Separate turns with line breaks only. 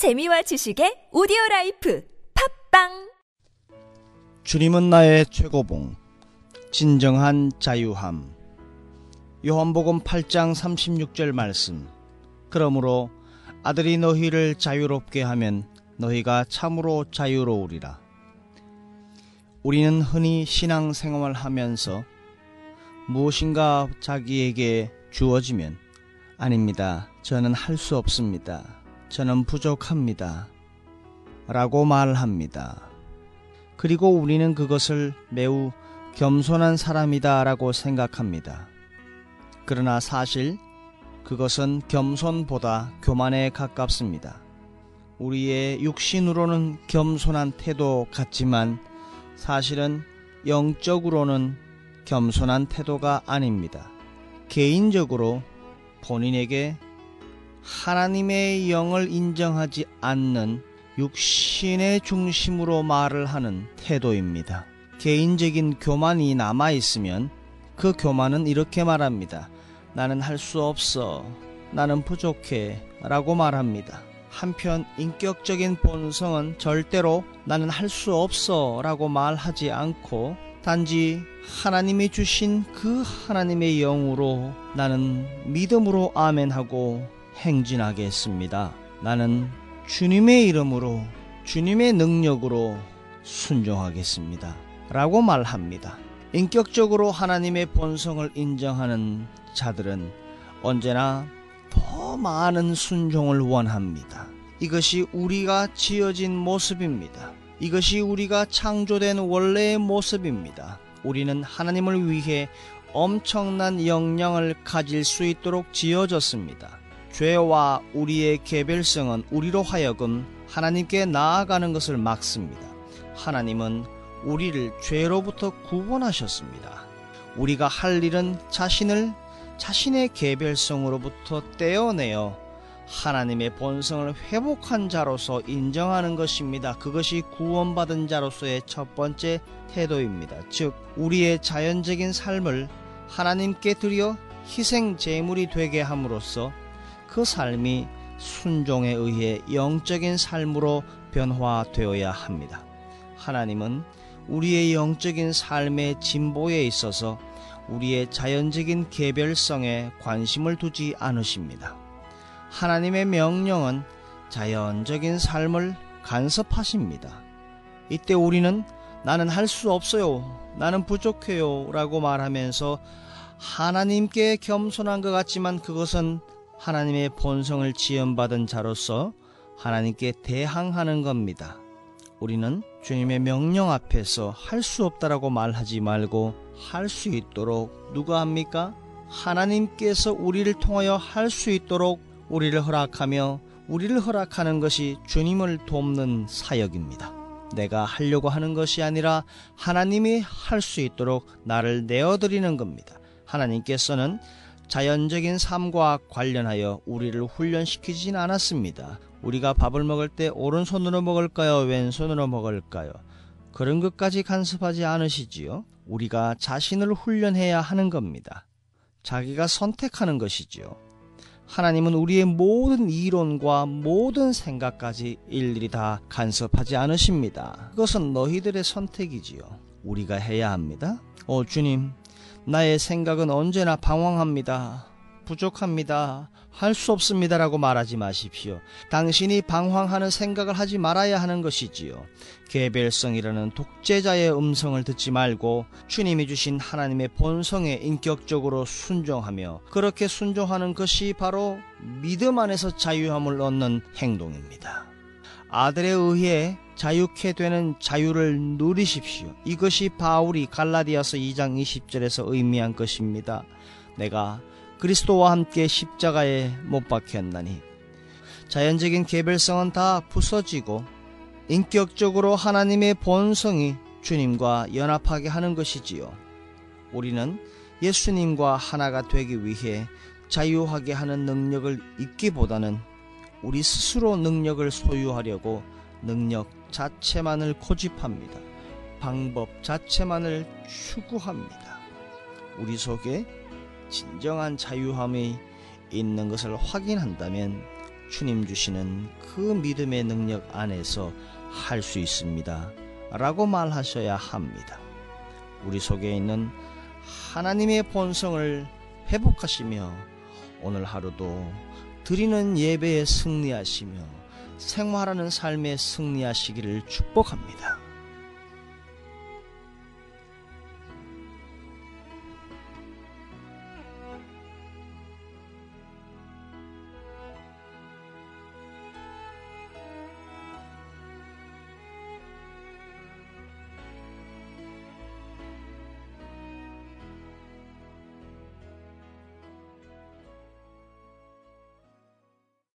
재미와 지식의 오디오 라이프 팟빵
주님은 나의 최고봉 진정한 자유함 요한복음 8장 36절 말씀 그러므로 아들이 너희를 자유롭게 하면 너희가 참으로 자유로우리라 우리는 흔히 신앙 생활을 하면서 무엇인가 자기에게 주어지면 아닙니다. 저는 할 수 없습니다. 저는 부족합니다. 라고 말합니다. 그리고 우리는 그것을 매우 겸손한 사람이다 라고 생각합니다. 그러나 사실 그것은 겸손보다 교만에 가깝습니다. 우리의 육신으로는 겸손한 태도 같지만 사실은 영적으로는 겸손한 태도가 아닙니다. 개인적으로 본인에게 하나님의 영을 인정하지 않는 육신의 중심으로 말을 하는 태도입니다. 개인적인 교만이 남아있으면 그 교만은 이렇게 말합니다. 나는 할 수 없어. 나는 부족해. 라고 말합니다. 한편 인격적인 본성은 절대로 나는 할 수 없어 라고 말하지 않고 단지 하나님이 주신 그 하나님의 영으로 나는 믿음으로 아멘하고 행진하겠습니다. 나는 주님의 이름으로 주님의 능력으로 순종하겠습니다. 라고 말합니다. 인격적으로 하나님의 본성을 인정하는 자들은 언제나 더 많은 순종을 원합니다. 이것이 우리가 지어진 모습입니다. 이것이 우리가 창조된 원래의 모습입니다. 우리는 하나님을 위해 엄청난 역량을 가질 수 있도록 지어졌습니다. 죄와 우리의 개별성은 우리로 하여금 하나님께 나아가는 것을 막습니다. 하나님은 우리를 죄로부터 구원하셨습니다. 우리가 할 일은 자신을 자신의 개별성으로부터 떼어내어 하나님의 본성을 회복한 자로서 인정하는 것입니다. 그것이 구원받은 자로서의 첫 번째 태도입니다. 즉, 우리의 자연적인 삶을 하나님께 드려 희생 제물이 되게 함으로써 그 삶이 순종에 의해 영적인 삶으로 변화되어야 합니다. 하나님은 우리의 영적인 삶의 진보에 있어서 우리의 자연적인 개별성에 관심을 두지 않으십니다. 하나님의 명령은 자연적인 삶을 간섭하십니다. 이때 우리는 나는 할 수 없어요. 나는 부족해요. 라고 말하면서 하나님께 겸손한 것 같지만 그것은 하나님의 본성을 지연받은 자로서 하나님께 대항하는 겁니다. 우리는 주님의 명령 앞에서 할 수 없다라고 말하지 말고 할 수 있도록 누가 합니까? 하나님께서 우리를 통하여 할 수 있도록 우리를 허락하며 우리를 허락하는 것이 주님을 돕는 사역입니다. 내가 하려고 하는 것이 아니라 하나님이 할 수 있도록 나를 내어드리는 겁니다. 하나님께서는 자연적인 삶과 관련하여 우리를 훈련시키진 않았습니다. 우리가 밥을 먹을 때 오른손으로 먹을까요? 왼손으로 먹을까요? 그런 것까지 간섭하지 않으시지요? 우리가 자신을 훈련해야 하는 겁니다. 자기가 선택하는 것이지요. 하나님은 우리의 모든 이론과 모든 생각까지 일일이 다 간섭하지 않으십니다. 그것은 너희들의 선택이지요. 우리가 해야 합니다. 오, 주님, 나의 생각은 언제나 방황합니다. 부족합니다. 할 수 없습니다 라고 말하지 마십시오. 당신이 방황하는 생각을 하지 말아야 하는 것이지요. 개별성이라는 독재자의 음성을 듣지 말고 주님이 주신 하나님의 본성에 인격적으로 순종하며 그렇게 순종하는 것이 바로 믿음 안에서 자유함을 얻는 행동입니다. 아들에 의해 자유케 되는 자유를 누리십시오. 이것이 바울이 갈라디아서 2장 20절에서 의미한 것입니다. 내가 그리스도와 함께 십자가에 못 박혔나니 자연적인 개별성은 다 부서지고 인격적으로 하나님의 본성이 주님과 연합하게 하는 것이지요. 우리는 예수님과 하나가 되기 위해 자유하게 하는 능력을 잊기보다는 우리 스스로 능력을 소유하려고 능력 자체만을 고집합니다. 방법 자체만을 추구합니다. 우리 속에 진정한 자유함이 있는 것을 확인한다면 주님 주시는 그 믿음의 능력 안에서 할 수 있습니다. 라고 말하셔야 합니다. 우리 속에 있는 하나님의 본성을 회복하시며 오늘 하루도 드리는 예배에 승리하시며 생활하는 삶에 승리하시기를 축복합니다.